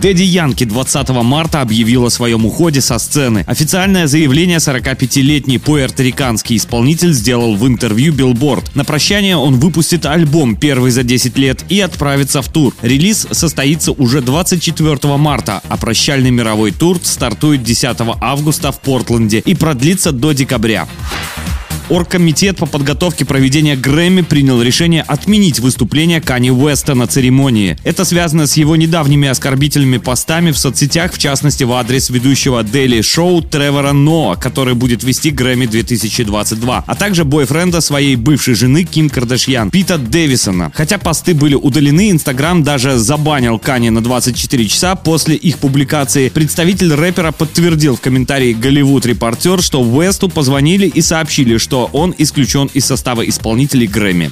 Дэдди Янки 20 марта объявил о своем уходе со сцены. Официальное заявление 45-летний пуэрториканский исполнитель сделал в интервью Billboard. На прощание он выпустит альбом первый за 10 лет и отправится в тур. Релиз состоится уже 24 марта, а прощальный мировой тур стартует 10 августа в Портленде и продлится до декабря. Оргкомитет по подготовке проведения Грэмми принял решение отменить выступление Кани Уэста на церемонии. Это связано с его недавними оскорбительными постами в соцсетях, в частности в адрес ведущего Daily Шоу Тревора Ноа, который будет вести Грэмми 2022, а также бойфренда своей бывшей жены Ким Кардашьян, Пита Дэвисона. Хотя посты были удалены, Инстаграм даже забанил Кани на 24 часа после их публикации. Представитель рэпера подтвердил в комментарии Голливуд Репортер, что Уэсту позвонили и сообщили, что он исключен из состава исполнителей Грэмми.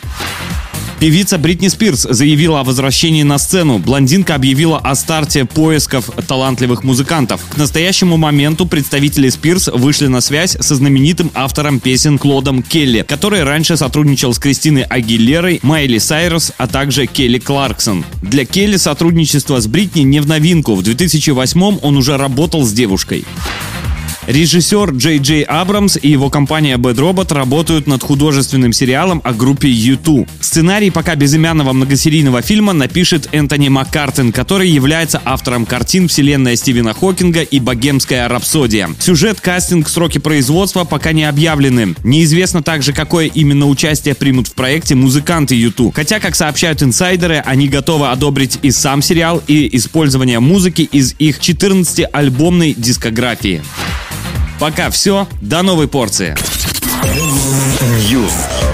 Певица Бритни Спирс заявила о возвращении на сцену. Блондинка объявила о старте поисков талантливых музыкантов. К настоящему моменту представители Спирс вышли на связь со знаменитым автором песен Клодом Келли, который раньше сотрудничал с Кристиной Агилерой, Майли Сайрус, а также Келли Кларксон. Для Келли сотрудничество с Бритни не в новинку. В 2008 он уже работал с девушкой. Режиссер Джей Джей Абрамс и его компания Bad Robot работают над художественным сериалом о группе U2. Сценарий пока безымянного многосерийного фильма напишет Энтони Маккартен, который является автором картин «Вселенная Стивена Хокинга» и «Богемская рапсодия». Сюжет, кастинг, сроки производства пока не объявлены. Неизвестно также, какое именно участие примут в проекте музыканты U2. Хотя, как сообщают инсайдеры, они готовы одобрить и сам сериал, и использование музыки из их 14-альбомной дискографии. Пока все, до новой порции. News.